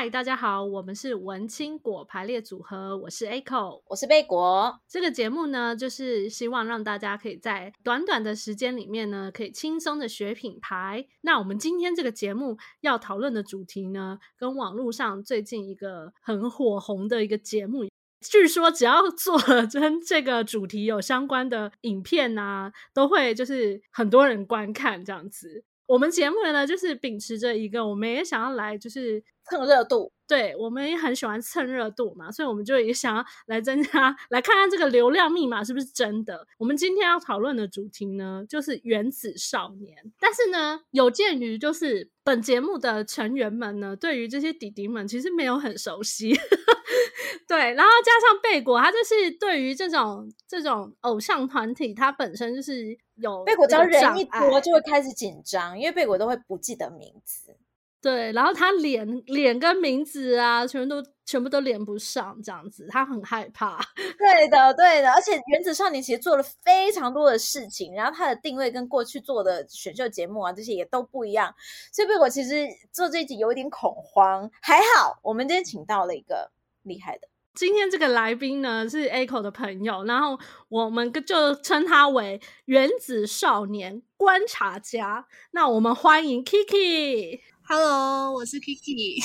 嗨，大家好，我们是文青果排列组合，我是 Echo，我是贝果。这个节目呢，就是希望让大家可以在短短的时间里面呢，可以轻松的学品牌。那我们今天这个节目要讨论的主题呢，跟网络上最近一个很火红的一个节目，据说只要做了跟这个主题有相关的影片啊，都会就是很多人观看这样子。我们节目呢，就是秉持着一个，我们也想要来就是蹭热度，对，我们也很喜欢蹭热度嘛，所以我们就也想要来增加，来看看这个流量密码是不是真的。我们今天要讨论的主题呢，就是原子少年。但是呢，有鉴于就是本节目的成员们呢，对于这些弟弟们其实没有很熟悉。对，然后加上贝果，他就是对于这种这种偶像团体，他本身就是有贝果，只要人一多就会开始紧张，因为贝果都会不记得名字。对，然后他脸脸跟名字啊，全部都全部都连不上，这样子，他很害怕。对的，对的，而且原子少年其实做了非常多的事情，然后他的定位跟过去做的选秀节目啊这些也都不一样，所以贝果其实做这一集有一点恐慌。还好，我们今天请到了一个厉害的。今天这个来宾呢是 Echo 的朋友，然后我们就称他为原子少年观察家。那我们欢迎 Kiki。Hello，我是 Kiki。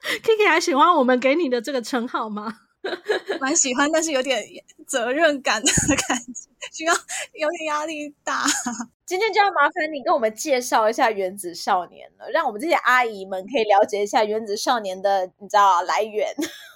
Kiki 还喜欢我们给你的这个称号吗？蛮喜欢，但是有点责任感的感觉，需要有点压力大。今天就要麻烦你跟我们介绍一下原子少年了，让我们这些阿姨们可以了解一下原子少年的你知道来源。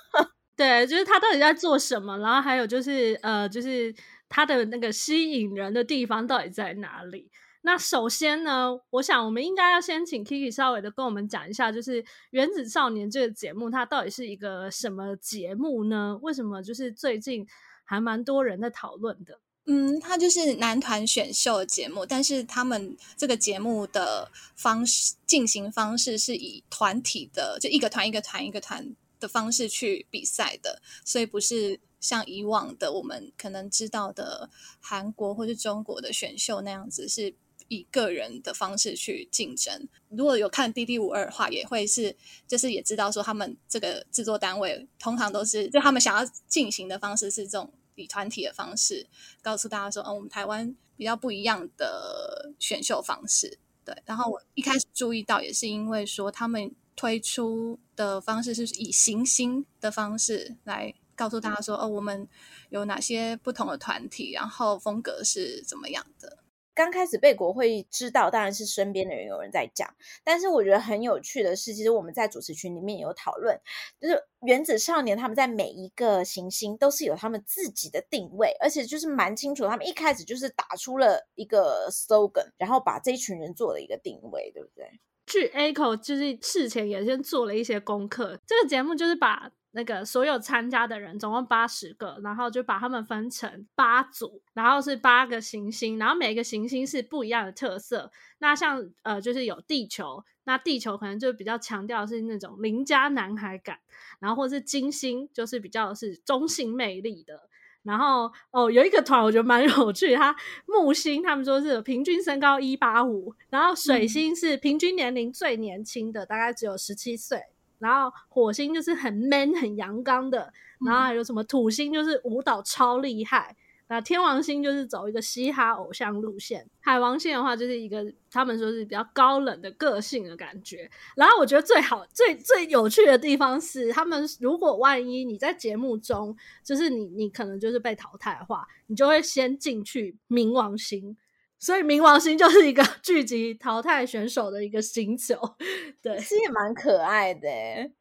对，就是他到底在做什么，然后还有就是呃，就是他的那个吸引人的地方到底在哪里？那首先呢，我想我们应该要先请 Kiki 稍微的跟我们讲一下，就是《原子少年》这个节目，它到底是一个什么节目呢？为什么就是最近还蛮多人在讨论的？嗯，它就是男团选秀节目，但是他们这个节目的方式进行方式是以团体的，就一个团一个团一个团。的方式去比赛的，所以不是像以往的我们可能知道的韩国或是中国的选秀那样子，是以个人的方式去竞争。如果有看 DD52 的话，也会是就是也知道说他们这个制作单位通常都是就他们想要进行的方式是这种以团体的方式，告诉大家说，嗯，我们台湾比较不一样的选秀方式。对，然后我一开始注意到也是因为说他们。推出的方式是以行星的方式来告诉大家说，哦，我们有哪些不同的团体，然后风格是怎么样的。刚开始贝果会知道，当然是身边的人有人在讲。但是我觉得很有趣的是，其实我们在主持群里面有讨论，就是原子少年他们在每一个行星都是有他们自己的定位，而且就是蛮清楚。他们一开始就是打出了一个 slogan，然后把这一群人做了一个定位，对不对？据 Echo 就是事前也先做了一些功课，这个节目就是把那个所有参加的人总共八十个，然后就把他们分成八组，然后是八个行星，然后每个行星是不一样的特色。那像呃就是有地球，那地球可能就比较强调是那种邻家男孩感，然后或是金星就是比较是中性魅力的。然后哦，有一个团我觉得蛮 有趣，他木星他们说是平均身高一八五，然后水星是平均年龄最年轻的，嗯、大概只有十七岁，然后火星就是很 man 很阳刚的，然后还有什么土星就是舞蹈超厉害。那天王星就是走一个嘻哈偶像路线，海王星的话就是一个他们说是比较高冷的个性的感觉。然后我觉得最好最最有趣的地方是，他们如果万一你在节目中，就是你你可能就是被淘汰的话，你就会先进去冥王星。所以冥王星就是一个 聚集淘汰选手的一个星球，对，其实也蛮可爱的，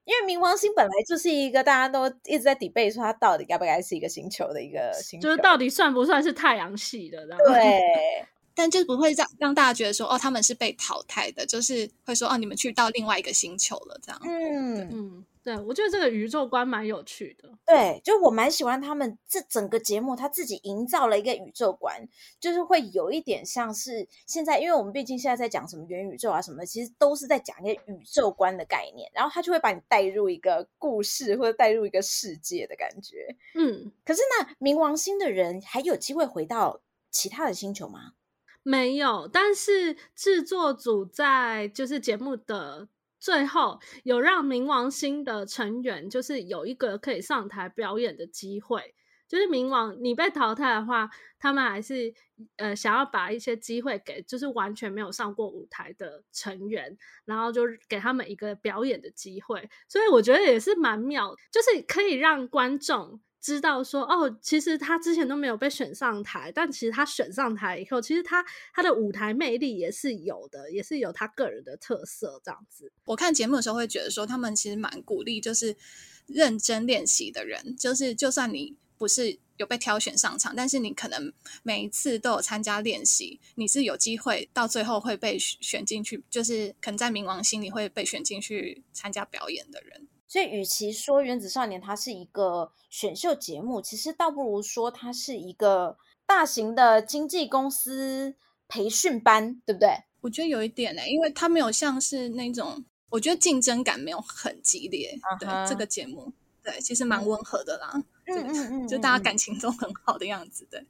因为冥王星本来就是一个大家都一直在 debate 说它到底该不该是一个星球的一个星球，就是到底算不算是太阳系的，对，但就不会让让大家觉得说哦，他们是被淘汰的，就是会说哦，你们去到另外一个星球了这样，嗯。嗯。对，我觉得这个宇宙观蛮有趣的。对，就我蛮喜欢他们这整个节目，他自己营造了一个宇宙观，就是会有一点像是现在，因为我们毕竟现在在讲什么元宇宙啊什么的，其实都是在讲一个宇宙观的概念，然后他就会把你带入一个故事或者带入一个世界的感觉。嗯，可是那，冥王星的人还有机会回到其他的星球吗？没有，但是制作组在就是节目的。最后有让冥王星的成员，就是有一个可以上台表演的机会。就是冥王，你被淘汰的话，他们还是呃想要把一些机会给，就是完全没有上过舞台的成员，然后就给他们一个表演的机会。所以我觉得也是蛮妙，就是可以让观众知道说，哦，其实他之前都没有被选上台，但其实他选上台以后，其实他他的舞台魅力也是有的，也是有他个人的特色这样子。我看节目的时候会觉得说，他们其实蛮鼓励，就是认真练习的人，就是就算你。不是有被挑选上场，但是你可能每一次都有参加练习，你是有机会到最后会被选进去，就是可能在冥王星里会被选进去参加表演的人。所以，与其说《原子少年》它是一个选秀节目，其实倒不如说它是一个大型的经纪公司培训班，对不对？我觉得有一点呢、欸，因为它没有像是那种，我觉得竞争感没有很激烈。Uh -huh. 对这个节目，对，其实蛮温和的啦。嗯嗯嗯，就大家感情都很好的样子，对，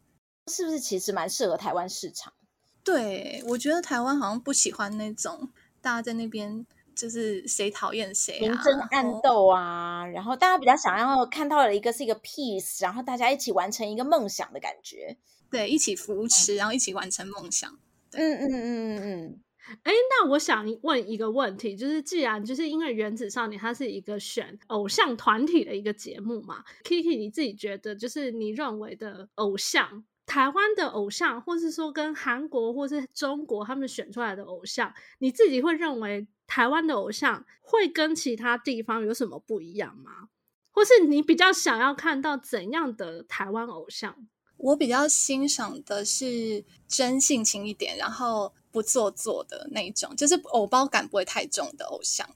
是不是其实蛮适合台湾市场？对，我觉得台湾好像不喜欢那种大家在那边就是谁讨厌谁、啊，明争暗斗啊然。然后大家比较想要看到的一个是一个 peace，然后大家一起完成一个梦想的感觉。对，一起扶持，然后一起完成梦想。嗯嗯嗯嗯嗯。哎，那我想问一个问题，就是既然就是因为《原子少年》它是一个选偶像团体的一个节目嘛，Kiki 你自己觉得，就是你认为的偶像，台湾的偶像，或是说跟韩国或是中国他们选出来的偶像，你自己会认为台湾的偶像会跟其他地方有什么不一样吗？或是你比较想要看到怎样的台湾偶像？我比较欣赏的是真性情一点，然后。不做作的那一种，就是偶包感不会太重的偶像。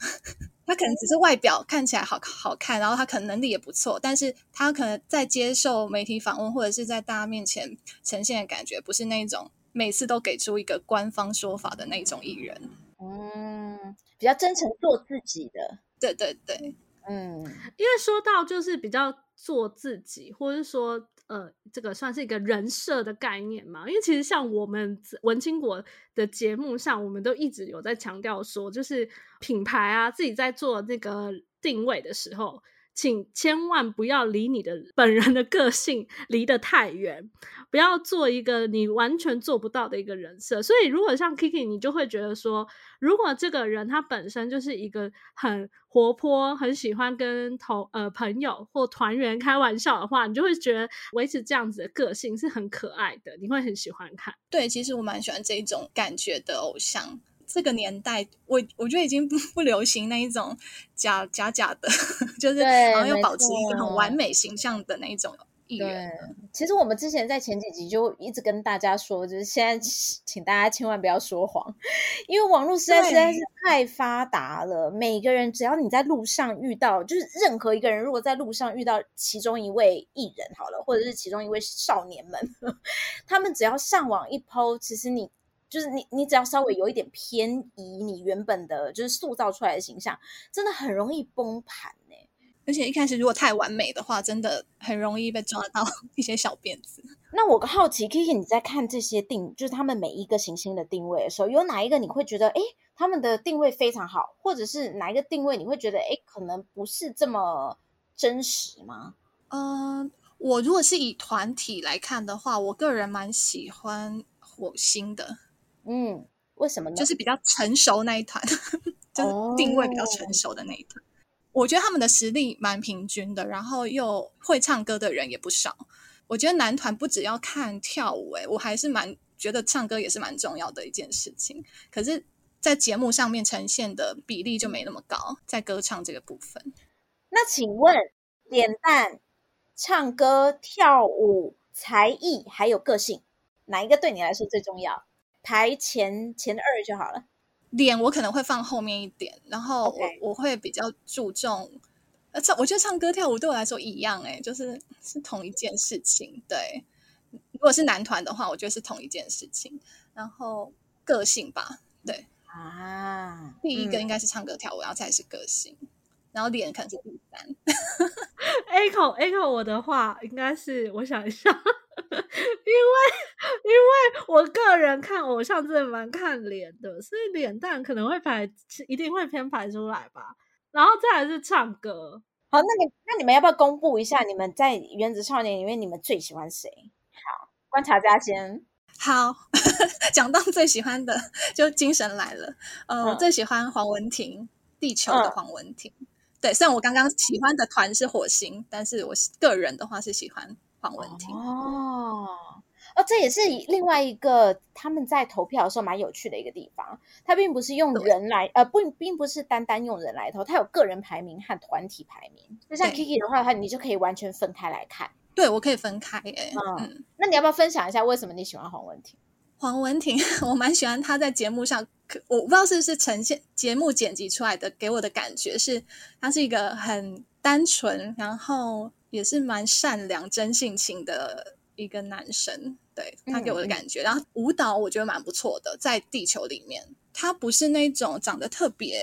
他可能只是外表看起来好好看，然后他可能能力也不错，但是他可能在接受媒体访问或者是在大家面前呈现的感觉，不是那种每次都给出一个官方说法的那种艺人。嗯，比较真诚做自己的。对对对，嗯，因为说到就是比较做自己，或者是说。呃，这个算是一个人设的概念嘛？因为其实像我们文青国的节目上，我们都一直有在强调说，就是品牌啊，自己在做那个定位的时候。请千万不要离你的本人的个性离得太远，不要做一个你完全做不到的一个人设。所以，如果像 Kiki，你就会觉得说，如果这个人他本身就是一个很活泼、很喜欢跟同呃朋友或团员开玩笑的话，你就会觉得维持这样子的个性是很可爱的，你会很喜欢看。对，其实我蛮喜欢这种感觉的偶像。这个年代，我我觉得已经不不流行那一种假假假的，就是然后又保持一个很完美形象的那一种艺人。对，其实我们之前在前几集就一直跟大家说，就是现在请大家千万不要说谎，因为网络实在实在是太发达了。每个人只要你在路上遇到，就是任何一个人，如果在路上遇到其中一位艺人好了，或者是其中一位少年们，他们只要上网一 po，其实你。就是你，你只要稍微有一点偏移，你原本的就是塑造出来的形象，真的很容易崩盘呢。而且一开始如果太完美的话，真的很容易被抓到一些小辫子。那我好奇，Kiki，你在看这些定，就是他们每一个行星的定位的时候，有哪一个你会觉得，哎，他们的定位非常好，或者是哪一个定位你会觉得，哎，可能不是这么真实吗？嗯、呃，我如果是以团体来看的话，我个人蛮喜欢火星的。嗯，为什么呢？就是比较成熟那一团，就是定位比较成熟的那一团。Oh. 我觉得他们的实力蛮平均的，然后又会唱歌的人也不少。我觉得男团不只要看跳舞，欸，诶，我还是蛮觉得唱歌也是蛮重要的一件事情。可是，在节目上面呈现的比例就没那么高，在歌唱这个部分。那请问，脸蛋、唱歌、跳舞、才艺还有个性，哪一个对你来说最重要？排前前二就好了。脸我可能会放后面一点，然后我、okay. 我会比较注重呃唱，我觉得唱歌跳舞对我来说一样，哎，就是是同一件事情。对，如果是男团的话，我觉得是同一件事情。然后个性吧，对啊，第一个应该是唱歌跳舞，嗯、然后才是个性，然后脸可能是第三。Echo Echo，我的话应该是我想一下。因为因为我个人看偶像真的蛮看脸的，所以脸蛋可能会排，一定会偏排出来吧。然后再来是唱歌。好，那你那你们要不要公布一下你们在《原子少年》里面你们最喜欢谁？好，观察家先。好，讲到最喜欢的就精神来了。呃，我、嗯、最喜欢黄文婷，地球的黄文婷。嗯、对，虽然我刚刚喜欢的团是火星，但是我个人的话是喜欢黄文婷。哦，哦，这也是另外一个他们在投票的时候蛮有趣的一个地方。他并不是用人来，呃，不，并不是单单用人来投，他有个人排名和团体排名。就像 Kiki 的话，他你就可以完全分开来看。对，我可以分开诶。嗯，嗯，那你要不要分享一下为什么你喜欢黄文婷？黄文婷，我蛮喜欢她在节目上，我不知道是不是呈现节目剪辑出来的，给我的感觉是，他是一个很单纯，然后也是蛮善良、真性情的一个男生。对，他给我的感觉，嗯、然后舞蹈我觉得蛮不错的，在地球里面，他不是那种长得特别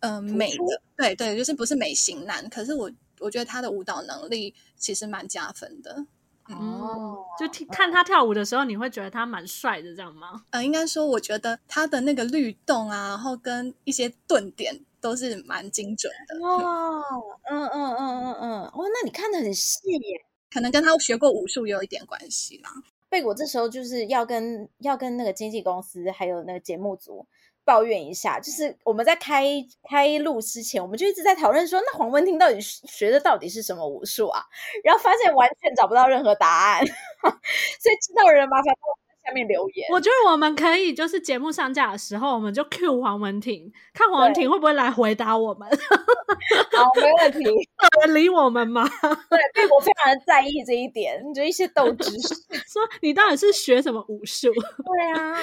嗯、呃、美的，对对，就是不是美型男，可是我。我觉得他的舞蹈能力其实蛮加分的哦，就听看他跳舞的时候，你会觉得他蛮帅的，这样吗？呃，应该说，我觉得他的那个律动啊，然后跟一些顿点都是蛮精准的。哦，嗯嗯嗯嗯嗯，哦，那你看的很细耶，可能跟他学过武术也有一点关系啦。贝果这时候就是要跟要跟那个经纪公司还有那个节目组。抱怨一下，就是我们在开开录之前，我们就一直在讨论说，那黄文婷到底学的到底是什么武术啊？然后发现完全找不到任何答案，所以知道的人麻烦在下面留言。我觉得我们可以就是节目上架的时候，我们就 cue 黄文婷，看黄文婷会不会来回答我们。好，没问题。有人理我们吗？对，对我非常的在意这一点，就一些斗知识，说你到底是学什么武术？对啊，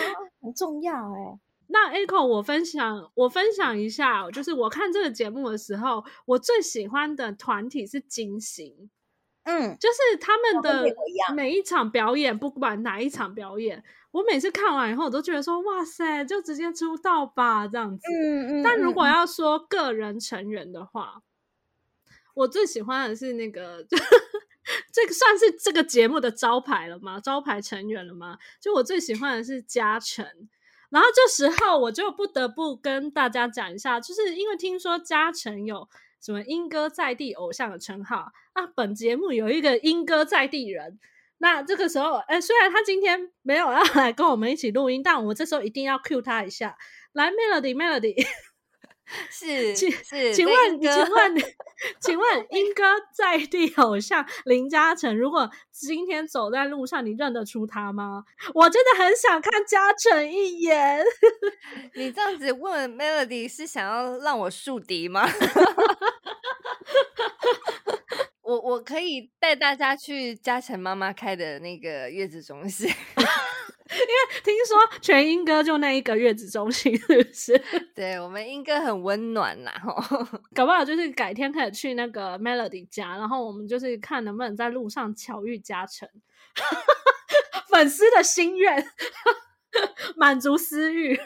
很重要哎、欸。那 Echo，我分享我分享一下，就是我看这个节目的时候，我最喜欢的团体是金星，嗯，就是他们的每一场表演，不管哪一场表演，我每次看完以后，我都觉得说，哇塞，就直接出道吧这样子。嗯嗯。但如果要说个人成员的话，我最喜欢的是那个，这个算是这个节目的招牌了吗？招牌成员了吗？就我最喜欢的是嘉诚。然后这时候我就不得不跟大家讲一下，就是因为听说嘉诚有什么莺歌在地偶像的称号那，本节目有一个莺歌在地人，那这个时候，哎，虽然他今天没有要来跟我们一起录音，但我这时候一定要 cue 他一下，来 Melody Melody。是请是，请问请问请 问英哥在地 偶像林嘉诚，如果今天走在路上，你认得出他吗？我真的很想看嘉诚一眼。你这样子问 Melody 是想要让我树敌吗？我我可以带大家去嘉诚妈妈开的那个月子中心。因为听说全英哥就那一个月子中心，是不是？对，我们英哥很温暖呐，吼，搞不好就是改天可以去那个 Melody 家，然后我们就是看能不能在路上巧遇嘉诚，粉丝的心愿，满足私欲，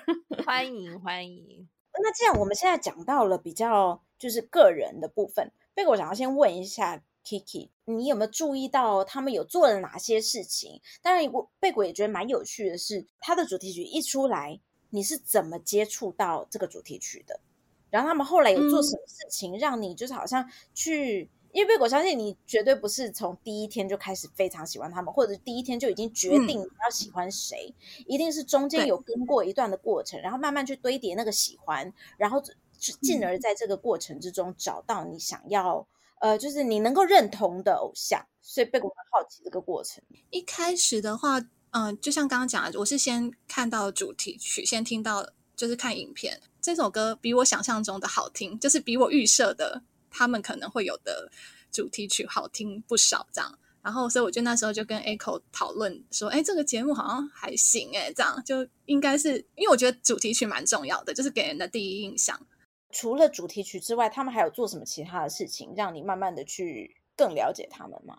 欢迎欢迎。那既然我们现在讲到了比较就是个人的部分，贝果我想要先问一下。Kiki，你有没有注意到他们有做了哪些事情？当然，我贝果也觉得蛮有趣的是，他的主题曲一出来，你是怎么接触到这个主题曲的？然后他们后来有做什么事情，让你就是好像去？嗯、因为贝果相信你绝对不是从第一天就开始非常喜欢他们，或者第一天就已经决定你要喜欢谁，嗯、一定是中间有跟过一段的过程，然后慢慢去堆叠那个喜欢，然后进而在这个过程之中找到你想要。呃，就是你能够认同的偶像，所以贝果很好奇这个过程。一开始的话，嗯、就像刚刚讲的，我是先看到主题曲，先听到，就是看影片。这首歌比我想象中的好听，就是比我预设的他们可能会有的主题曲好听不少，这样。然后，所以我就那时候就跟 Echo 讨论说，哎，这个节目好像还行，哎，这样就应该是，因为我觉得主题曲蛮重要的，就是给人的第一印象。除了主题曲之外，他们还有做什么其他的事情，让你慢慢的去更了解他们吗？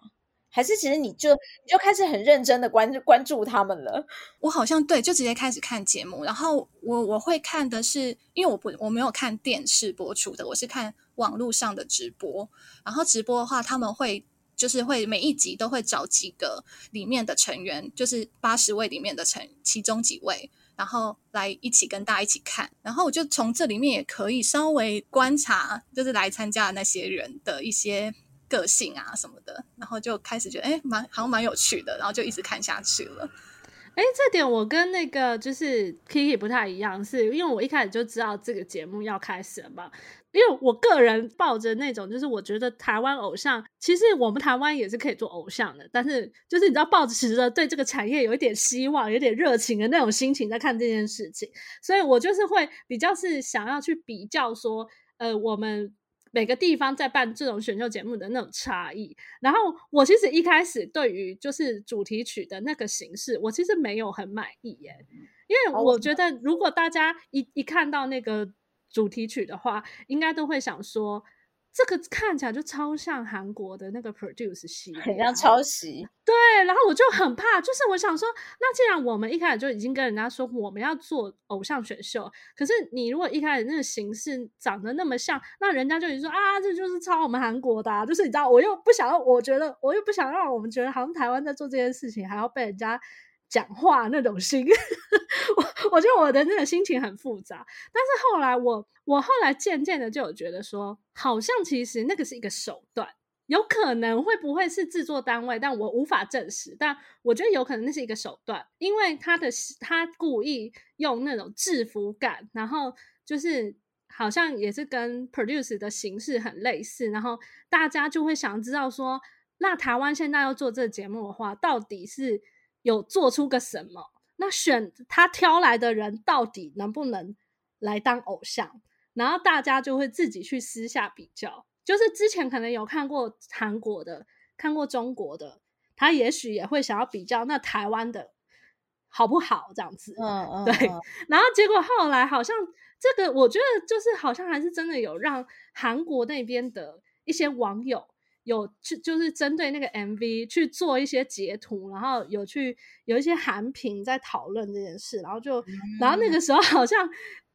还是其实你就你就开始很认真的关关注他们了？我好像对，就直接开始看节目，然后我我会看的是，因为我不我没有看电视播出的，我是看网络上的直播，然后直播的话他们会就是会每一集都会找几个里面的成员，就是八十位里面的成其中几位，然后来一起跟大家一起看，然后我就从这里面也可以稍微观察，就是来参加的那些人的一些个性啊什么的，然后就开始觉得哎，蛮好像蛮有趣的，然后就一直看下去了。哎，这点我跟那个就是 Kiki 不太一样，是因为我一开始就知道这个节目要开始了嘛。因为我个人抱着那种，就是我觉得台湾偶像，其实我们台湾也是可以做偶像的，但是就是你知道，抱持着对这个产业有一点希望、有点热情的那种心情在看这件事情，所以我就是会比较是想要去比较说，呃，我们。每个地方在办这种选秀节目的那种差异，然后我其实一开始对于就是主题曲的那个形式，我其实没有很满意耶，因为我觉得如果大家一一看到那个主题曲的话，应该都会想说。这个看起来就超像韩国的那个 Produce 系列，很像抄袭。对，然后我就很怕，就是我想说，那既然我们一开始就已经跟人家说我们要做偶像选秀，可是你如果一开始那个形式长得那么像，那人家就已经说啊，这就是抄我们韩国的啊，就是你知道，我又不想要，我觉得我又不想让我们觉得好像台湾在做这件事情，还要被人家。讲话那种心，我我觉得我的那个心情很复杂。但是后来我我后来渐渐的就有觉得说，好像其实那个是一个手段，有可能会不会是制作单位，但我无法证实。但我觉得有可能那是一个手段，因为他的他故意用那种制服感，然后就是好像也是跟 Produce 的形式很类似，然后大家就会想知道说，那台湾现在要做这个节目的话，到底是？有做出个什么？那选他挑来的人到底能不能来当偶像？然后大家就会自己去私下比较。就是之前可能有看过韩国的，看过中国的，他也许也会想要比较那台湾的好不好？这样子，嗯嗯，对。然后结果后来好像这个，我觉得就是好像还是真的有让韩国那边的一些网友。有去就是针对那个 MV 去做一些截图，然后有去有一些韩评在讨论这件事，然后就，嗯、然后那个时候好像。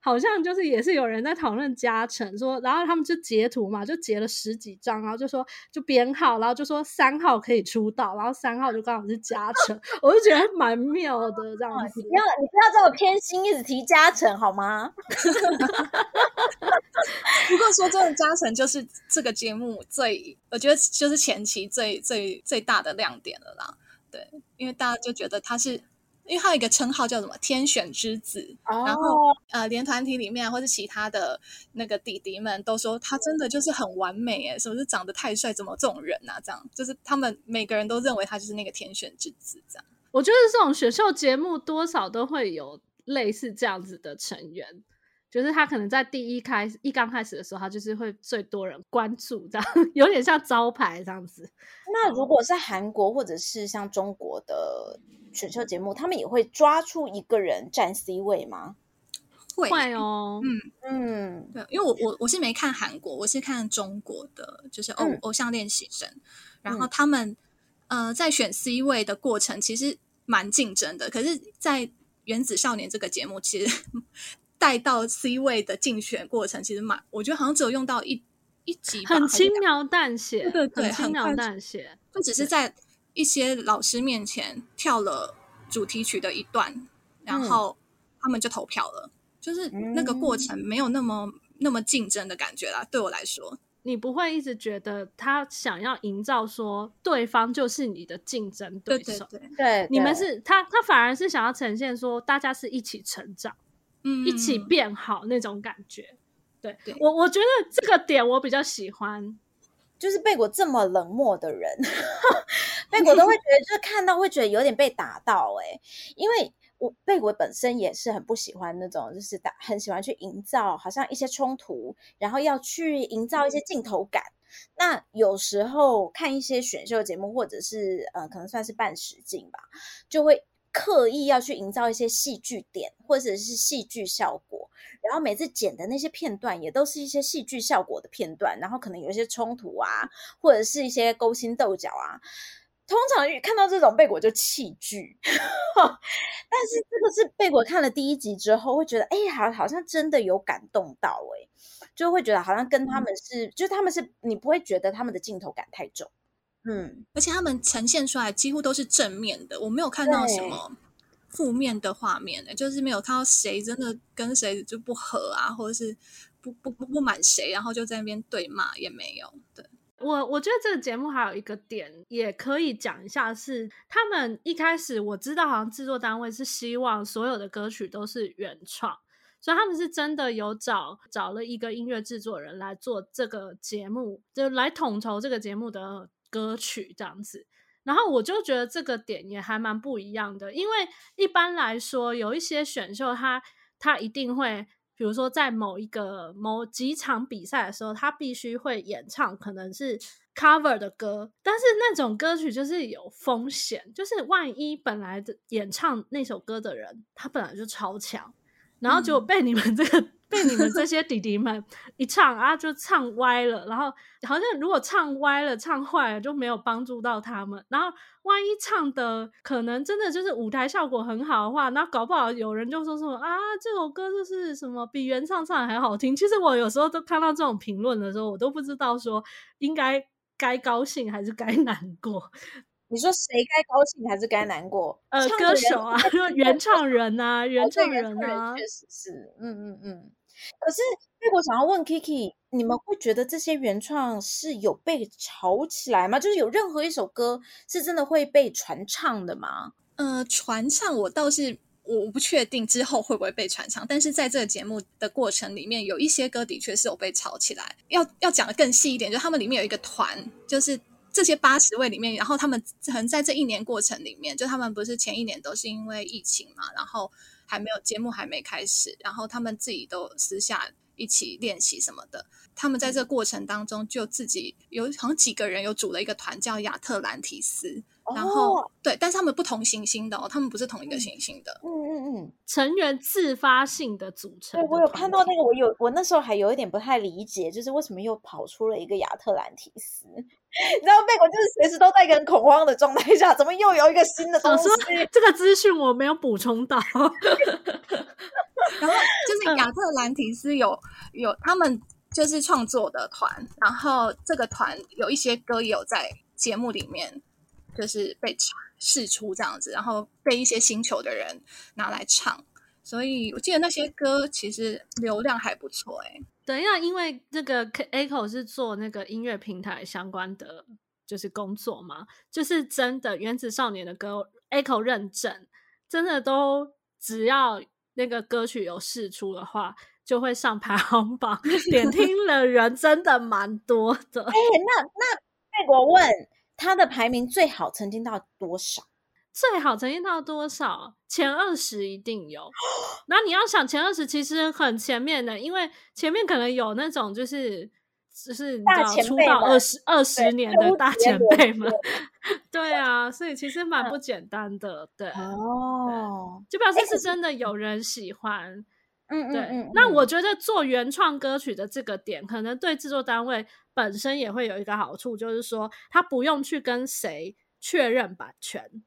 好像就是也是有人在讨论加成，说，然后他们就截图嘛，就截了十几张，然后就说就编号，然后就说三号可以出道，然后三号就刚好是加成，我就觉得蛮妙的这样子。你不要你不要这么偏心，一直提加成好吗？不过说真的，加成就是这个节目最，我觉得就是前期最最最大的亮点了啦。对，因为大家就觉得他是。因为他有一个称号叫什么“天选之子”，哦、然后呃，连团体里面或是其他的那个弟弟们都说他真的就是很完美诶，是不是长得太帅？怎么这种人啊？这样就是他们每个人都认为他就是那个天选之子。这样，我觉得这种选秀节目多少都会有类似这样子的成员，就是他可能在第一开始一刚开始的时候，他就是会最多人关注，这样 有点像招牌这样子。那如果是韩国或者是像中国的？选秀节目，他们也会抓出一个人占 C 位吗？会，会哦，嗯嗯，对，因为我我我是没看韩国，我是看中国的，就是偶、嗯、偶像练习生，然后他们、嗯、呃在选 C 位的过程其实蛮竞争的，可是，在《原子少年》这个节目，其实带到 C 位的竞选过程其实蛮，我觉得好像只有用到一一集，很轻描淡写，对对对，很轻描淡写，就只是在。一些老师面前跳了主题曲的一段，然后他们就投票了，嗯、就是那个过程没有那么那么竞争的感觉啦。对我来说，你不会一直觉得他想要营造说对方就是你的竞争对手，对对对，你们是他他反而是想要呈现说大家是一起成长，嗯，一起变好那种感觉。对，对我我觉得这个点我比较喜欢。就是贝果这么冷漠的人，贝果都会觉得，就是看到会觉得有点被打到哎、欸，因为我贝果本身也是很不喜欢那种，就是打很喜欢去营造好像一些冲突，然后要去营造一些镜头感。那有时候看一些选秀节目，或者是呃，可能算是半实境吧，就会。刻意要去营造一些戏剧点，或者是戏剧效果，然后每次剪的那些片段也都是一些戏剧效果的片段，然后可能有一些冲突啊，或者是一些勾心斗角啊。通常看到这种贝果就弃剧，但是这个是贝果看了第一集之后会觉得，哎，好，好像真的有感动到，哎，就会觉得好像跟他们是，嗯、就他们是你不会觉得他们的镜头感太重。嗯，而且他们呈现出来几乎都是正面的，我没有看到什么负面的画面的，就是没有看到谁真的跟谁就不和啊，或者是不不不不满谁，然后就在那边对骂也没有。对，我我觉得这个节目还有一个点也可以讲一下是，是他们一开始我知道好像制作单位是希望所有的歌曲都是原创。所以他们是真的有找找了一个音乐制作人来做这个节目，就来统筹这个节目的歌曲这样子。然后我就觉得这个点也还蛮不一样的，因为一般来说有一些选秀它，它它一定会，比如说在某一个某几场比赛的时候，它必须会演唱可能是 cover 的歌，但是那种歌曲就是有风险，就是万一本来的演唱那首歌的人他本来就超强。然后就被你们这个、嗯、被你们这些弟弟们一唱啊，就唱歪了。然后好像如果唱歪了、唱坏了，就没有帮助到他们。然后万一唱的可能真的就是舞台效果很好的话，那搞不好有人就说什么啊，这首歌就是什么比原唱唱还好听。其实我有时候都看到这种评论的时候，我都不知道说应该该高兴还是该难过。你说谁该高兴还是该难过？呃，歌手啊，原唱人啊，原唱人啊，确实是，嗯嗯嗯。可是，我想要问 Kiki，你们会觉得这些原创是有被炒起来吗？就是有任何一首歌是真的会被传唱的吗？呃，传唱我倒是我不确定之后会不会被传唱，但是在这个节目的过程里面，有一些歌的确是有被炒起来。要要讲得更细一点，就他们里面有一个团，就是。这些八十位里面，然后他们可能在这一年过程里面，就他们不是前一年都是因为疫情嘛，然后还没有节目还没开始，然后他们自己都私下一起练习什么的。他们在这个过程当中，就自己有好像几个人有组了一个团叫亚特兰提斯，然后、哦、对，但是他们不同行星的哦，他们不是同一个行星的。嗯嗯嗯，成员自发性的组成的。对，我有看到那个，我有我那时候还有一点不太理解，就是为什么又跑出了一个亚特兰提斯？你知道贝果就是随时都在一个很恐慌的状态下，怎么又有一个新的东西？说这个资讯我没有补充到。然后就是亚特兰提斯有有他们。就是创作的团，然后这个团有一些歌也有在节目里面，就是被试出这样子，然后被一些星球的人拿来唱，所以我记得那些歌其实流量还不错哎、欸。对，那因为这个 Echo 是做那个音乐平台相关的，就是工作嘛，就是真的原子少年的歌 Echo 认证，真的都只要那个歌曲有试出的话。就会上排行榜，点听的人真的蛮多的。哎、欸，那那贝果问他的排名最好曾经到多少？最好曾经到多少？前二十一定有。那你要想前二十，其实很前面的，因为前面可能有那种就是就是你知道出道二十二十年的大前辈们。对啊，所以其实蛮不简单的。对哦，就表示是真的有人喜欢。嗯，对嗯，嗯，那我觉得做原创歌曲的这个点，可能对制作单位本身也会有一个好处，就是说他不用去跟谁确认版权，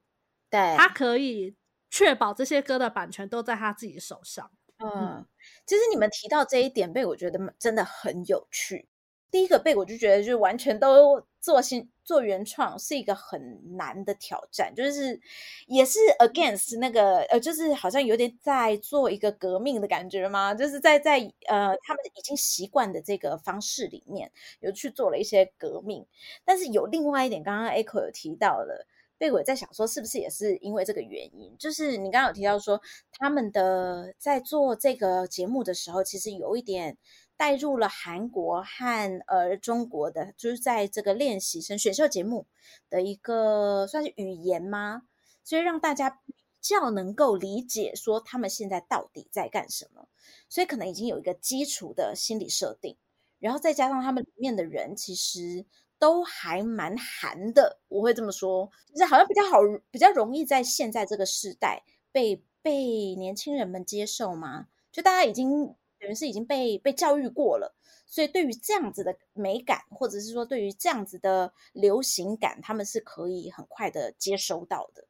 对，他可以确保这些歌的版权都在他自己手上。嗯，嗯，其实你们提到这一点，被我觉得真的很有趣。第一个被我就觉得，就是完全都做新做原创是一个很难的挑战，就是也是 against 那个呃，就是好像有点在做一个革命的感觉嘛，就是在在呃他们已经习惯的这个方式里面有去做了一些革命。但是有另外一点，刚刚 Echo 有提到了，被我在想说是不是也是因为这个原因，就是你刚刚有提到说他们的在做这个节目的时候，其实有一点。带入了韩国和呃中国的，就是在这个练习生选秀节目的一个算是语言吗？所以让大家比较能够理解说他们现在到底在干什么。所以可能已经有一个基础的心理设定，然后再加上他们里面的人其实都还蛮韩的，我会这么说，就是好像比较好，比较容易在现在这个时代被被年轻人们接受吗？就大家已经。人是已经被被教育过了，所以对于这样子的美感，或者是说对于这样子的流行感，他们是可以很快的接收到的。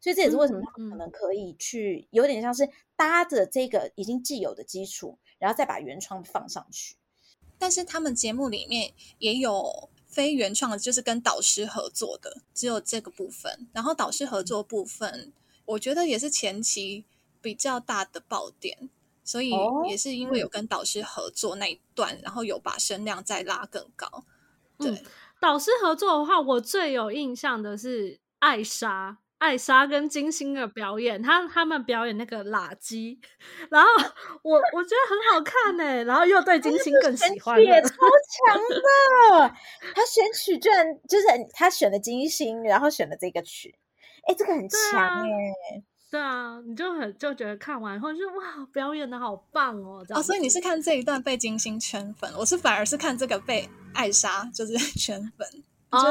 所以这也是为什么他们可能可以去有点像是搭着这个已经既有的基础，然后再把原创放上去。但是他们节目里面也有。非原创的，就是跟导师合作的，只有这个部分。然后导师合作部分，我觉得也是前期比较大的爆点，所以也是因为有跟导师合作那一段，哦、然后有把声量再拉更高。对，嗯、导师合作的话，我最有印象的是艾莎。艾莎跟金星的表演，他他们表演那个垃圾，然后 我我觉得很好看呢、欸，然后又对金星更喜欢，也超强的。他选曲居然就是他选的金星，然后选了这个曲，哎，这个很强耶。对啊，你就很就觉得看完后就哇，表演的好棒哦。哦，所以你是看这一段被金星圈粉，我是反而是看这个被艾莎就是 圈粉。哦，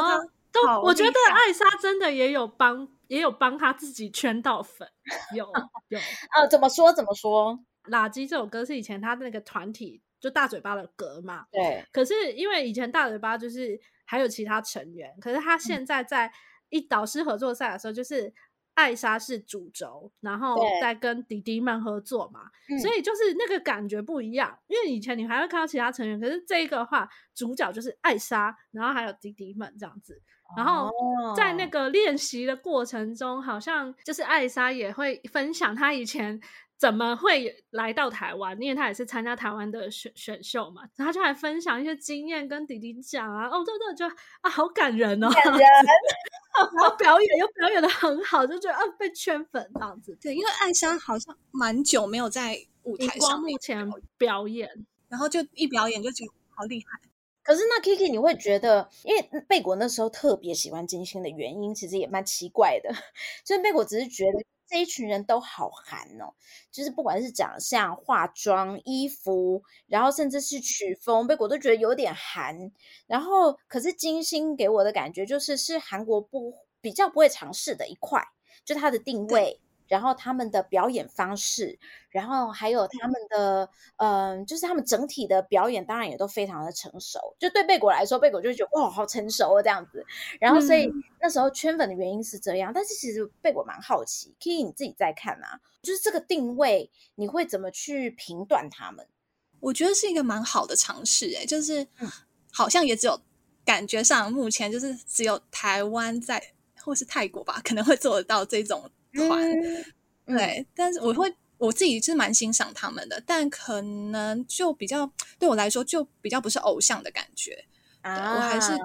都我觉得艾莎真的也有帮。也有帮他自己圈到粉，有有呃？怎么说怎么说？垃圾这首歌是以前他那个团体就大嘴巴的歌嘛？对。可是因为以前大嘴巴就是还有其他成员，可是他现在在一导师合作赛的时候，就是艾莎是主轴，然后再跟弟弟们合作嘛，所以就是那个感觉不一样。因为以前你还会看到其他成员，可是这一个的话主角就是艾莎，然后还有弟弟们这样子。然后在那个练习的过程中，好像就是艾莎也会分享她以前怎么会来到台湾，因为他也是参加台湾的选选秀嘛，然后就来分享一些经验跟弟弟讲啊，哦，对对，就啊好感人哦，感人，然后表演又表演的很好，就觉得啊被圈粉这样子。对，因为艾莎好像蛮久没有在舞台上目前表演，然后就一表演就觉得好厉害。可是那 Kiki，你会觉得，因为贝果那时候特别喜欢金星的原因，其实也蛮奇怪的。就是贝果只是觉得这一群人都好韩哦，就是不管是长相、化妆、衣服，然后甚至是曲风，被我都觉得有点韩。然后，可是金星给我的感觉就是是韩国不比较不会尝试的一块，就它的定位。然后他们的表演方式，然后还有他们的，嗯、呃，就是他们整体的表演，当然也都非常的成熟。就对贝果来说，贝果就觉得哇，好成熟啊这样子。然后所以、嗯、那时候圈粉的原因是这样，但是其实贝果蛮好奇，Kiki 你自己在看啊，就是这个定位，你会怎么去评断他们？我觉得是一个蛮好的尝试、欸，诶，就是好像也只有感觉上目前就是只有台湾在，或是泰国吧，可能会做得到这种。团、嗯、对，但是我会我自己是蛮欣赏他们的，但可能就比较对我来说就比较不是偶像的感觉啊。我还是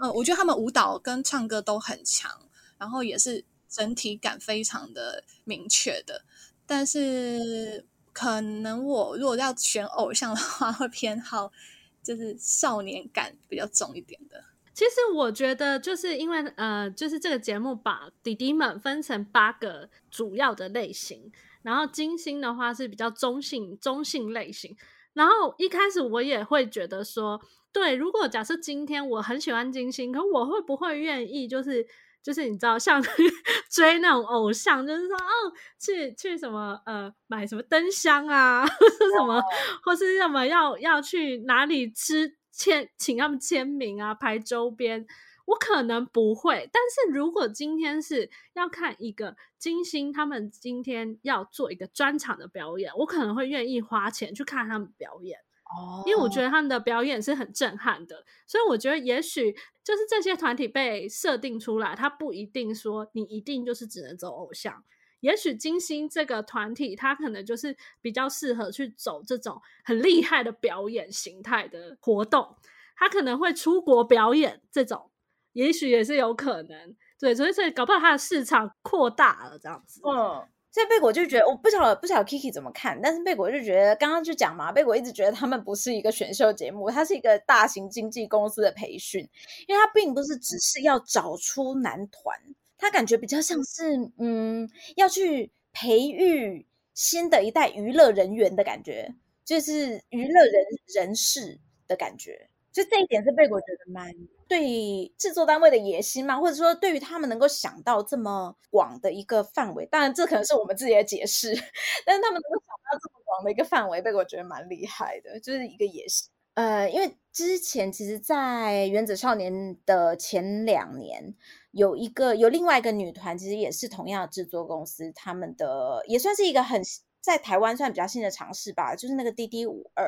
嗯，我觉得他们舞蹈跟唱歌都很强，然后也是整体感非常的明确的。但是可能我如果要选偶像的话，会偏好就是少年感比较重一点的。其实我觉得，就是因为呃，就是这个节目把弟弟们分成八个主要的类型，然后金星的话是比较中性中性类型。然后一开始我也会觉得说，对，如果假设今天我很喜欢金星，可我会不会愿意就是就是你知道像 追那种偶像，就是说哦，去去什么呃买什么灯箱啊，或是什么，或是什么要要去哪里吃。签请他们签名啊，拍周边，我可能不会。但是如果今天是要看一个金星，他们今天要做一个专场的表演，我可能会愿意花钱去看他们表演哦，因为我觉得他们的表演是很震撼的。所以我觉得，也许就是这些团体被设定出来，他不一定说你一定就是只能走偶像。也许金星这个团体，他可能就是比较适合去走这种很厉害的表演形态的活动，他可能会出国表演这种，也许也是有可能。对，所以所以搞不好他的市场扩大了这样子。嗯，所以贝果就觉得，我不晓得不晓得 Kiki 怎么看，但是贝果就觉得，刚刚就讲嘛，贝果一直觉得他们不是一个选秀节目，它是一个大型经纪公司的培训，因为它并不是只是要找出男团。他感觉比较像是，嗯，要去培育新的一代娱乐人员的感觉，就是娱乐人人士的感觉。就这一点是贝果觉得蛮对制作单位的野心嘛，或者说对于他们能够想到这么广的一个范围，当然这可能是我们自己的解释，但是他们能够想到这么广的一个范围，贝果觉得蛮厉害的，就是一个野心。呃，因为之前其实，在原子少年的前两年，有一个有另外一个女团，其实也是同样的制作公司，他们的也算是一个很在台湾算比较新的尝试吧，就是那个 DD 五二。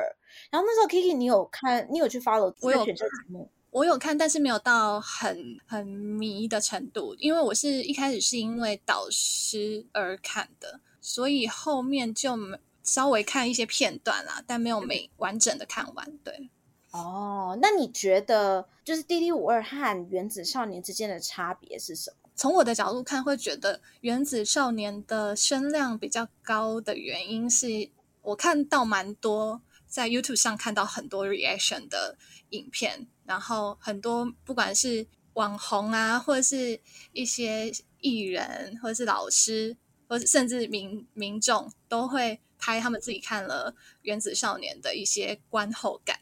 然后那时候 Kiki，你有看，你有去 follow 我有选秀节目？我有看，但是没有到很很迷的程度，因为我是一开始是因为导师而看的，所以后面就稍微看一些片段啦，但没有没完整的看完。对，哦，那你觉得就是《D D 五二》和《原子少年》之间的差别是什么？从我的角度看，会觉得《原子少年》的声量比较高的原因是我看到蛮多在 YouTube 上看到很多 reaction 的影片。然后很多不管是网红啊，或者是一些艺人，或者是老师，或者甚至民民众，都会拍他们自己看了《原子少年》的一些观后感。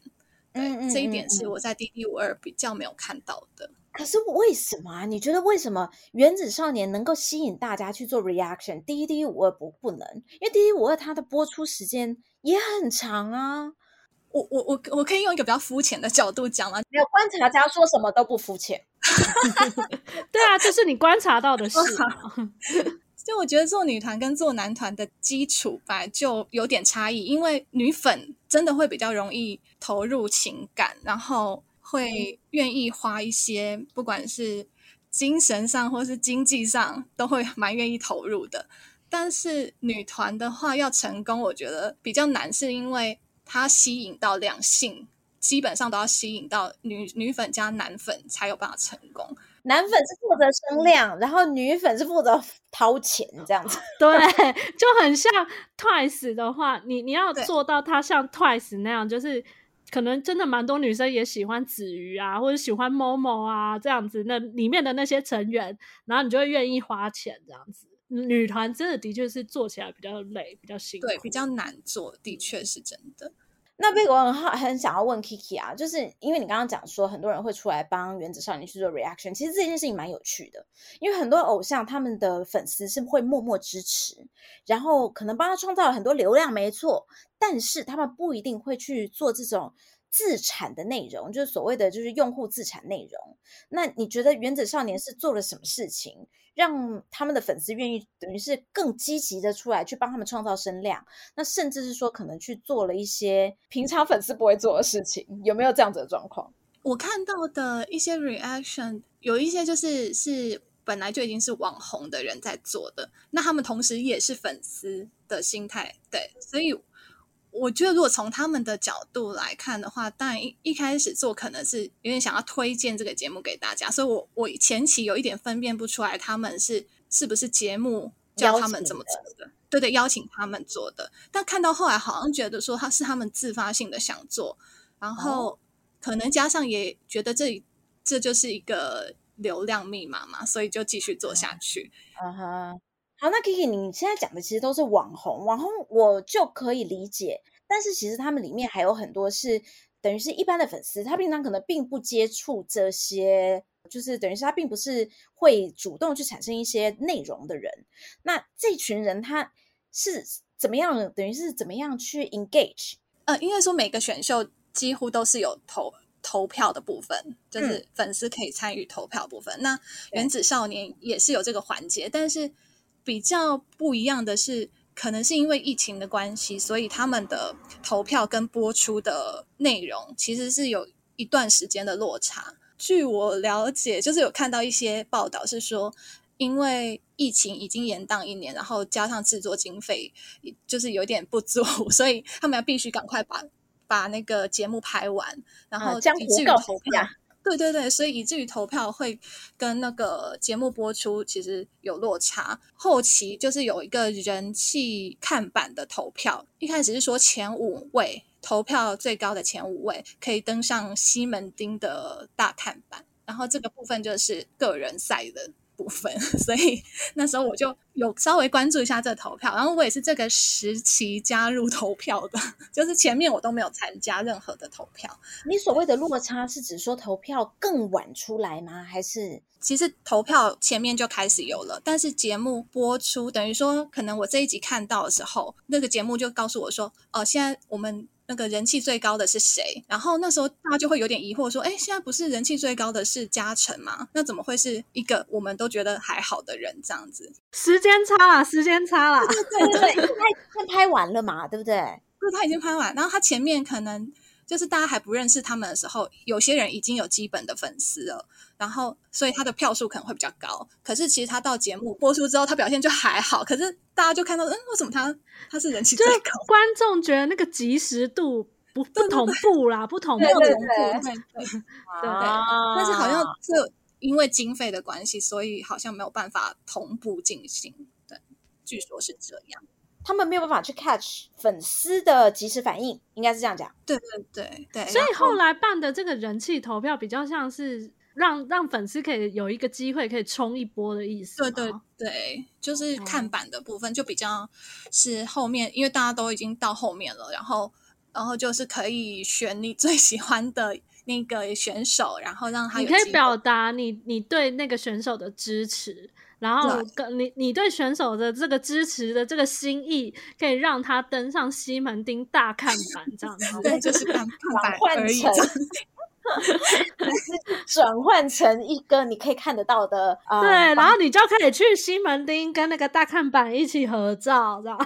对，嗯嗯嗯嗯，这一点是我在《D D 五二》比较没有看到的。可是为什么啊？你觉得为什么《原子少年》能够吸引大家去做 reaction，D D 五二》不不能？因为《D D 五二》它的播出时间也很长啊。我我我我可以用一个比较肤浅的角度讲吗？没有观察家说什么都不肤浅。对啊，这是你观察到的事。就我觉得做女团跟做男团的基础吧，就有点差异。因为女粉真的会比较容易投入情感，然后会愿意花一些，不管是精神上或是经济上，都会蛮愿意投入的。但是女团的话要成功，我觉得比较难，是因为。它吸引到两性，基本上都要吸引到女女粉加男粉才有办法成功。男粉是负责声量，然后女粉是负责掏钱这样子。对，就很像 Twice 的话，你你要做到他像 Twice 那样，就是可能真的蛮多女生也喜欢子瑜啊，或者喜欢 Momo 啊这样子，那里面的那些成员，然后你就会愿意花钱这样子。女团真的的确是做起来比较累，比较辛苦，对，比较难做，的确是真的。那贝果很好，很想要问 Kiki 啊，就是因为你刚刚讲说很多人会出来帮原子少年去做 reaction，其实这件事情蛮有趣的，因为很多偶像他们的粉丝是会默默支持，然后可能帮他创造了很多流量，没错，但是他们不一定会去做这种。自产的内容就是所谓的就是用户自产内容。那你觉得原子少年是做了什么事情，让他们的粉丝愿意等于是更积极的出来去帮他们创造声量？那甚至是说可能去做了一些平常粉丝不会做的事情，有没有这样子的状况？我看到的一些 reaction 有一些就是是本来就已经是网红的人在做的，那他们同时也是粉丝的心态，对，所以。我觉得，如果从他们的角度来看的话，当然一一开始做可能是有点想要推荐这个节目给大家，所以我我前期有一点分辨不出来他们是是不是节目叫他们怎么做的，对对，邀请他们做的。但看到后来，好像觉得说他是他们自发性的想做，然后可能加上也觉得这这就是一个流量密码嘛，所以就继续做下去。嗯哼。好，那 Kiki，你现在讲的其实都是网红，网红我就可以理解，但是其实他们里面还有很多是等于是一般的粉丝，他平常可能并不接触这些，就是等于是他并不是会主动去产生一些内容的人。那这群人他是怎么样，等于是怎么样去 engage？呃，应该说每个选秀几乎都是有投投票的部分，就是粉丝可以参与投票部分。嗯、那原子少年也是有这个环节，但是。比较不一样的是，可能是因为疫情的关系，所以他们的投票跟播出的内容其实是有一段时间的落差。据我了解，就是有看到一些报道是说，因为疫情已经延宕一年，然后加上制作经费就是有点不足，所以他们要必须赶快把把那个节目拍完，然后以至于投票。对对对，所以以至于投票会跟那个节目播出其实有落差。后期就是有一个人气看板的投票，一开始是说前五位投票最高的前五位可以登上西门町的大看板，然后这个部分就是个人赛的。部分，所以那时候我就有稍微关注一下这个投票，然后我也是这个时期加入投票的，就是前面我都没有参加任何的投票。你所谓的落差是指说投票更晚出来吗？还是其实投票前面就开始有了，但是节目播出等于说，可能我这一集看到的时候，那个节目就告诉我说，哦、呃，现在我们。那个人气最高的是谁？然后那时候大家就会有点疑惑，说：“哎，现在不是人气最高的是嘉诚吗？那怎么会是一个我们都觉得还好的人这样子？”时间差啦，时间差啦。对对对，他他拍完了嘛，对不对？对，他已经拍完，然后他前面可能就是大家还不认识他们的时候，有些人已经有基本的粉丝了，然后所以他的票数可能会比较高。可是其实他到节目播出之后，他表现就还好。可是大家就看到，嗯，为什么他他是人气最高？观众觉得那个及时度不不同步啦，不同步，对对对，对，对，对，对。但是好像这因为经费的关系，所以好像没有办法同步进行。对，据说是这样。他们没有办法去 catch 粉丝的及时反应，应该是这样讲。对对对对。所以后来办的这个人气投票比较像是让让粉丝可以有一个机会可以冲一波的意思。对对对，就是看板的部分就比较是后面，因为大家都已经到后面了，然后然后就是可以选你最喜欢的那个选手，然后让他你可以表达你你对那个选手的支持。然后跟你你对选手的这个支持的这个心意，可以让他登上西门町大看板这样子，对，就是看 板而已。转换成一个你可以看得到的啊，对，然后你就可以去西门町跟那个大看板一起合照，这样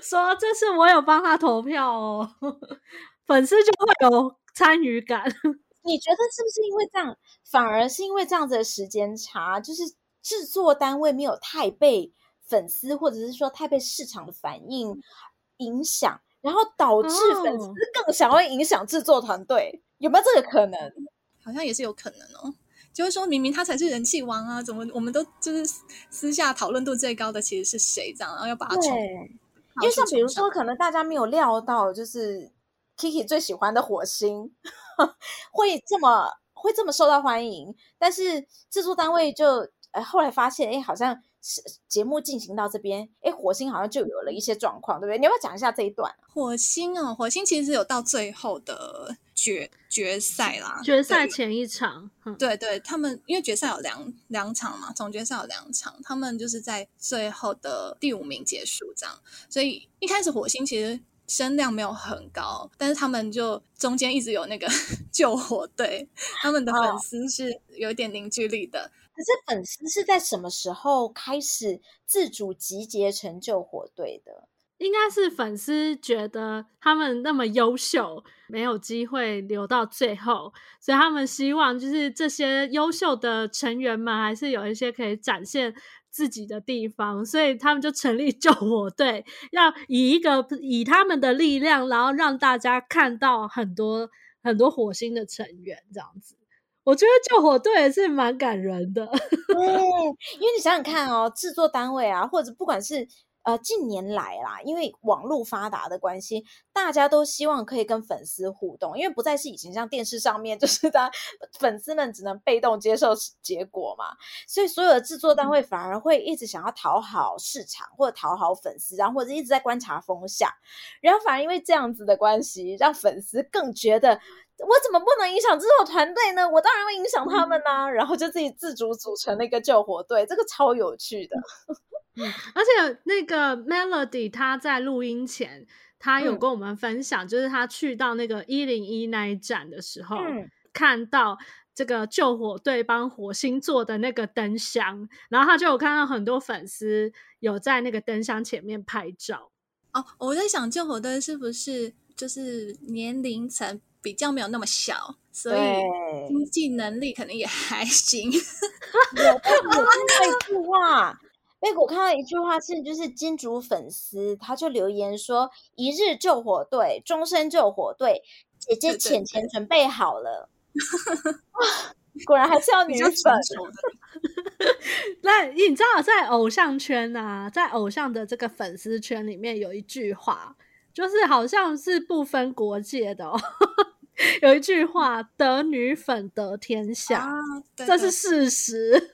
说这是我有帮他投票哦，粉丝就会有参与感。你觉得是不是因为这样，反而是因为这样子的时间差，就是？制作单位没有太被粉丝或者是说太被市场的反应影响，然后导致粉丝更想要影响制作团队，有没有这个可能？好像也是有可能哦。就是说明明他才是人气王啊，怎么我们都就是私下讨论度最高的其实是谁这样，然后要把他冲。因为像比如说，可能大家没有料到，就是 Kiki 最喜欢的火星 会这么会这么受到欢迎，但是制作单位就。哎，后来发现，哎，好像是节目进行到这边，哎，火星好像就有了一些状况，对不对？你要不要讲一下这一段？火星哦，火星其实有到最后的决决赛啦，决赛前一场，对对，他们因为决赛有两两场嘛，总决赛有两场，他们就是在最后的第五名结束这样，所以一开始火星其实声量没有很高，但是他们就中间一直有那个 救火队，他们的粉丝是有点凝聚力的。可是粉丝是在什么时候开始自主集结成救火队的？应该是粉丝觉得他们那么优秀，没有机会留到最后，所以他们希望就是这些优秀的成员们还是有一些可以展现自己的地方，所以他们就成立救火队，要以一个以他们的力量，然后让大家看到很多很多火星的成员这样子。我觉得救火队也是蛮感人的，嗯，因为你想想看哦，制作单位啊，或者不管是呃近年来啦，因为网络发达的关系，大家都希望可以跟粉丝互动，因为不再是以前像电视上面，就是他粉丝们只能被动接受结果嘛，所以所有的制作单位反而会一直想要讨好市场或者讨好粉丝，然后或者一直在观察风向，然后反而因为这样子的关系，让粉丝更觉得。我怎么不能影响制作团队呢？我当然会影响他们呐、啊！然后就自己自主组成那个救火队，这个超有趣的。嗯，而且那个 Melody 他在录音前，他有跟我们分享，嗯、就是他去到那个一零一那一站的时候，嗯、看到这个救火队帮火星做的那个灯箱，然后他就有看到很多粉丝有在那个灯箱前面拍照。哦，我在想救火队是不是就是年龄层？比较没有那么小，所以经济能力可能也还行。有，我看到一句话，贝果看到一句话是，就是金主粉丝他就留言说：“一日救火队，终身救火队，姐姐钱钱准备好了。对对对”果然还是要女粉。那你知道，在偶像圈啊，在偶像的这个粉丝圈里面，有一句话。就是好像是不分国界的哦，有一句话“得女粉得天下”，啊、这是事实，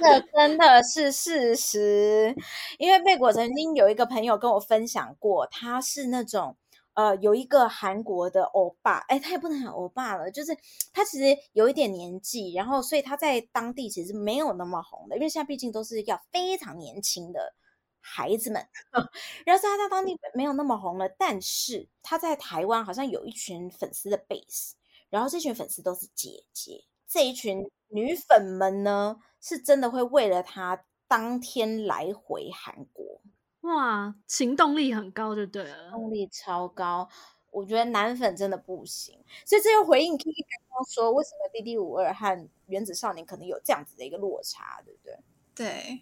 这真的是事实。因为贝果曾经有一个朋友跟我分享过，他是那种呃，有一个韩国的欧巴，哎，他也不能喊欧巴了，就是他其实有一点年纪，然后所以他在当地其实没有那么红的，因为现在毕竟都是要非常年轻的。孩子们，然后他在当地没有那么红了，但是他在台湾好像有一群粉丝的 base，然后这群粉丝都是姐姐，这一群女粉们呢，是真的会为了他当天来回韩国，哇，行动力很高就对了，行动力超高。我觉得男粉真的不行。所以这又回应 Kiki 刚刚说，为什么 D D 五二和原子少年可能有这样子的一个落差，对不对？对。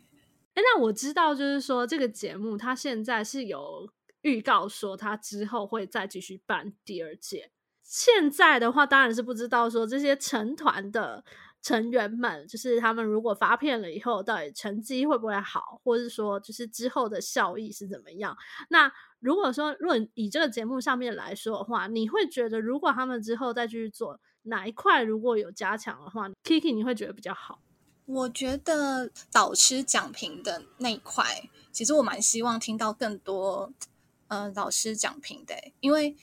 哎，那我知道，就是说这个节目它现在是有预告说它之后会再继续办第二届。现在的话，当然是不知道说这些成团的。成员们就是他们，如果发片了以后，到底成绩会不会好，或者是说，就是之后的效益是怎么样？那如果说，如果以这个节目上面来说的话，你会觉得，如果他们之后再继续做哪一块，如果有加强的话，Kiki 你会觉得比较好？我觉得导师讲评的那一块，其实我蛮希望听到更多，呃，老师讲评的，因为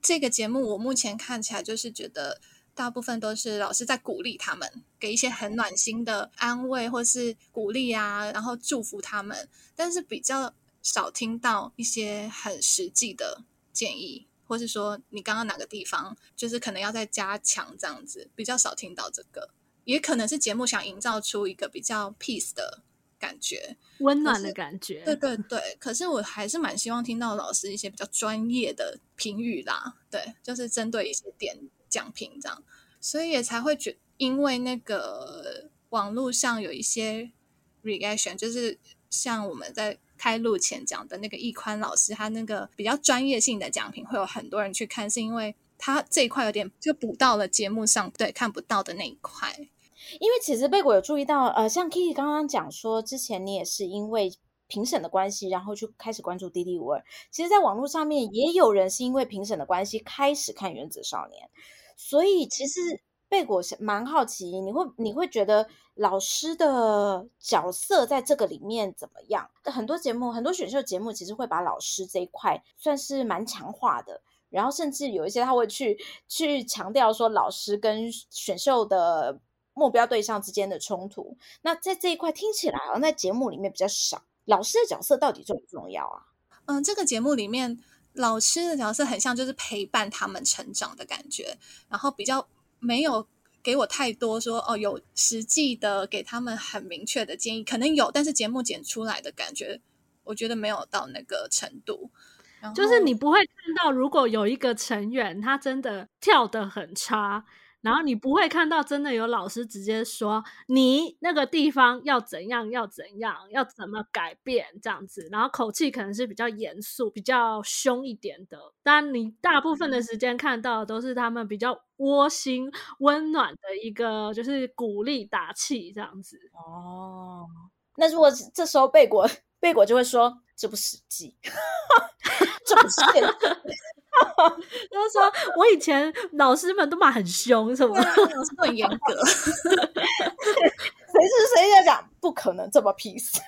这个节目我目前看起来就是觉得。大部分都是老师在鼓励他们，给一些很暖心的安慰或是鼓励啊，然后祝福他们。但是比较少听到一些很实际的建议，或是说你刚刚哪个地方就是可能要再加强这样子，比较少听到这个。也可能是节目想营造出一个比较 peace 的感觉，温暖的感觉。对对对，可是我还是蛮希望听到老师一些比较专业的评语啦。对，就是针对一些点。讲评这样，所以也才会觉，因为那个网络上有一些 reaction，就是像我们在开录前讲的那个易宽老师，他那个比较专业性的讲评，会有很多人去看，是因为他这一块有点就补到了节目上对看不到的那一块。因为其实贝果有注意到，呃，像 Kiki 刚刚讲说，之前你也是因为评审的关系，然后去开始关注 DD52。其实，在网络上面也有人是因为评审的关系开始看《原子少年》。所以其实贝果蛮好奇，你会你会觉得老师的角色在这个里面怎么样？很多节目，很多选秀节目其实会把老师这一块算是蛮强化的，然后甚至有一些他会去去强调说老师跟选秀的目标对象之间的冲突。那在这一块听起来好像在节目里面比较少，老师的角色到底重不重要啊？嗯，这个节目里面。老师的角色很像，就是陪伴他们成长的感觉，然后比较没有给我太多说哦，有实际的给他们很明确的建议，可能有，但是节目剪出来的感觉，我觉得没有到那个程度。就是你不会看到，如果有一个成员他真的跳得很差。然后你不会看到真的有老师直接说，你那个地方要怎样要怎样要怎么改变这样子，然后口气可能是比较严肃、比较凶一点的。但你大部分的时间看到的都是他们比较窝心、温暖的一个，就是鼓励打气这样子。哦，那如果这时候贝果贝果就会说，这不实际，这不是。就是说，我以前老师们都蛮很凶，什么、啊、老师都很严格。谁是谁在讲？不可能这么 peace。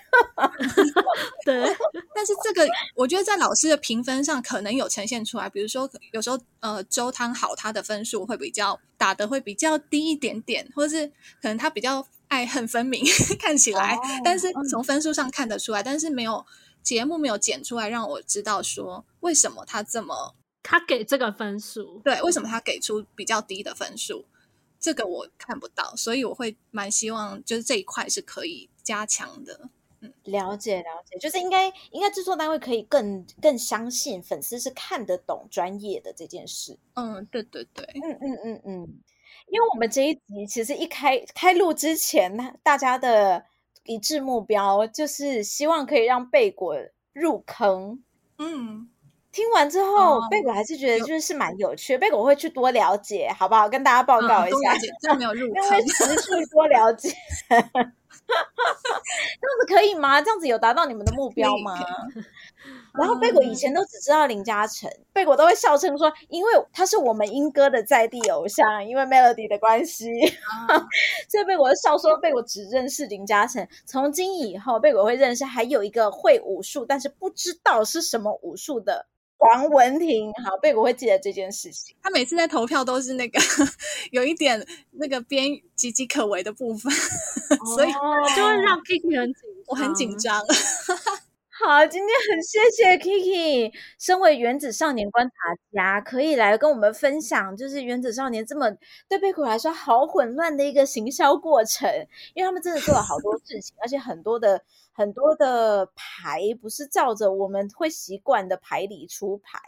对，但是这个我觉得在老师的评分上可能有呈现出来。比如说，有时候呃，周汤好他的分数会比较打的会比较低一点点，或者是可能他比较爱恨分明，看起来，哦、但是从分数上看得出来，但是没有节目没有剪出来让我知道说为什么他这么。他给这个分数，对，为什么他给出比较低的分数？这个我看不到，所以我会蛮希望，就是这一块是可以加强的。嗯，了解了解，就是应该应该制作单位可以更更相信粉丝是看得懂专业的这件事。嗯，对对对，嗯嗯嗯嗯，因为我们这一集其实一开开录之前，大家的一致目标就是希望可以让贝果入坑。嗯。听完之后，贝、哦、果还是觉得就是是蛮有趣的。贝果会去多了解，好不好？跟大家报告一下，这、嗯、没有入坑，会持续多了解。这样子可以吗？这样子有达到你们的目标吗？然后贝果以前都只知道林嘉诚，贝、嗯、果都会笑称说，因为他是我们英哥的在地偶像，因为 Melody 的关系，嗯、所以贝果笑说贝果只认识林嘉诚。从今以后，贝果会认识还有一个会武术，但是不知道是什么武术的。黄文婷，好，贝果会记得这件事情。他每次在投票都是那个 有一点那个边岌岌可危的部分，哦、所以就会让 Kiki 很紧，我很紧张。好，今天很谢谢 Kiki，身为原子少年观察家，可以来跟我们分享，就是原子少年这么对贝果来说好混乱的一个行销过程，因为他们真的做了好多事情，而且很多的很多的牌不是照着我们会习惯的牌理出牌。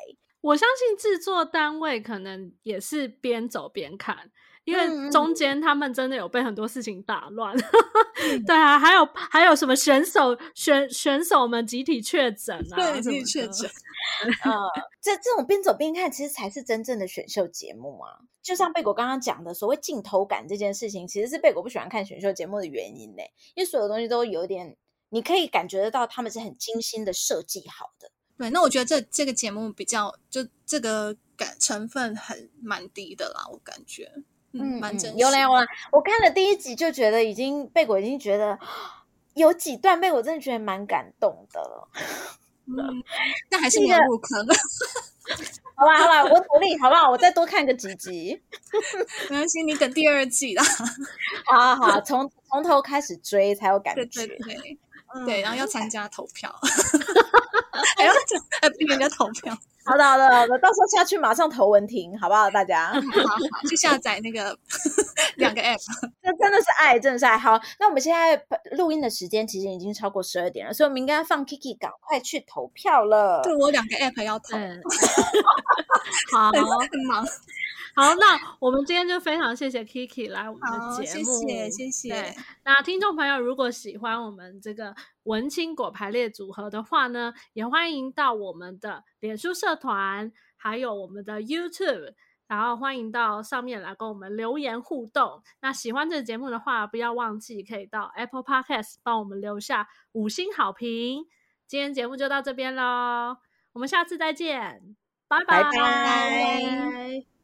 我相信制作单位可能也是边走边看。因为中间他们真的有被很多事情打乱，嗯、对啊，还有还有什么选手选选手们集体确诊啊，对，集体确诊，呃，这这种边走边看，其实才是真正的选秀节目啊。就像贝果刚刚讲的，所谓镜头感这件事情，其实是贝果不喜欢看选秀节目的原因呢，因为所有东西都有点，你可以感觉得到他们是很精心的设计好的。对，那我觉得这这个节目比较，就这个感成分很蛮低的啦，我感觉。嗯，蛮真实。有啦有啦，我看了第一集就觉得已经贝果已经觉得有几段被我真的觉得蛮感动的了。嗯，但还是没有入坑。好吧好吧，我努力好不好？我再多看个几集。没关系，你等第二季啦。好好好，从从头开始追才有感觉。对对对，嗯、对，然后要参加投票，还要还逼人家投票。好的，好的，好的，到时候下去马上投文婷，好不好？大家，好，好，去下载那个 两个 app，这真的是爱，真的是爱。好，那我们现在录音的时间其实已经超过十二点了，所以我们应该放 Kiki 赶快去投票了。对，我两个 app 要投，好，很忙。好，那我们今天就非常谢谢 Kiki 来我们的节目，谢谢谢谢。那听众朋友如果喜欢我们这个文青果排列组合的话呢，也欢迎到我们的脸书社团，还有我们的 YouTube，然后欢迎到上面来跟我们留言互动。那喜欢这个节目的话，不要忘记可以到 Apple Podcast 帮我们留下五星好评。今天节目就到这边喽，我们下次再见，拜拜。拜拜。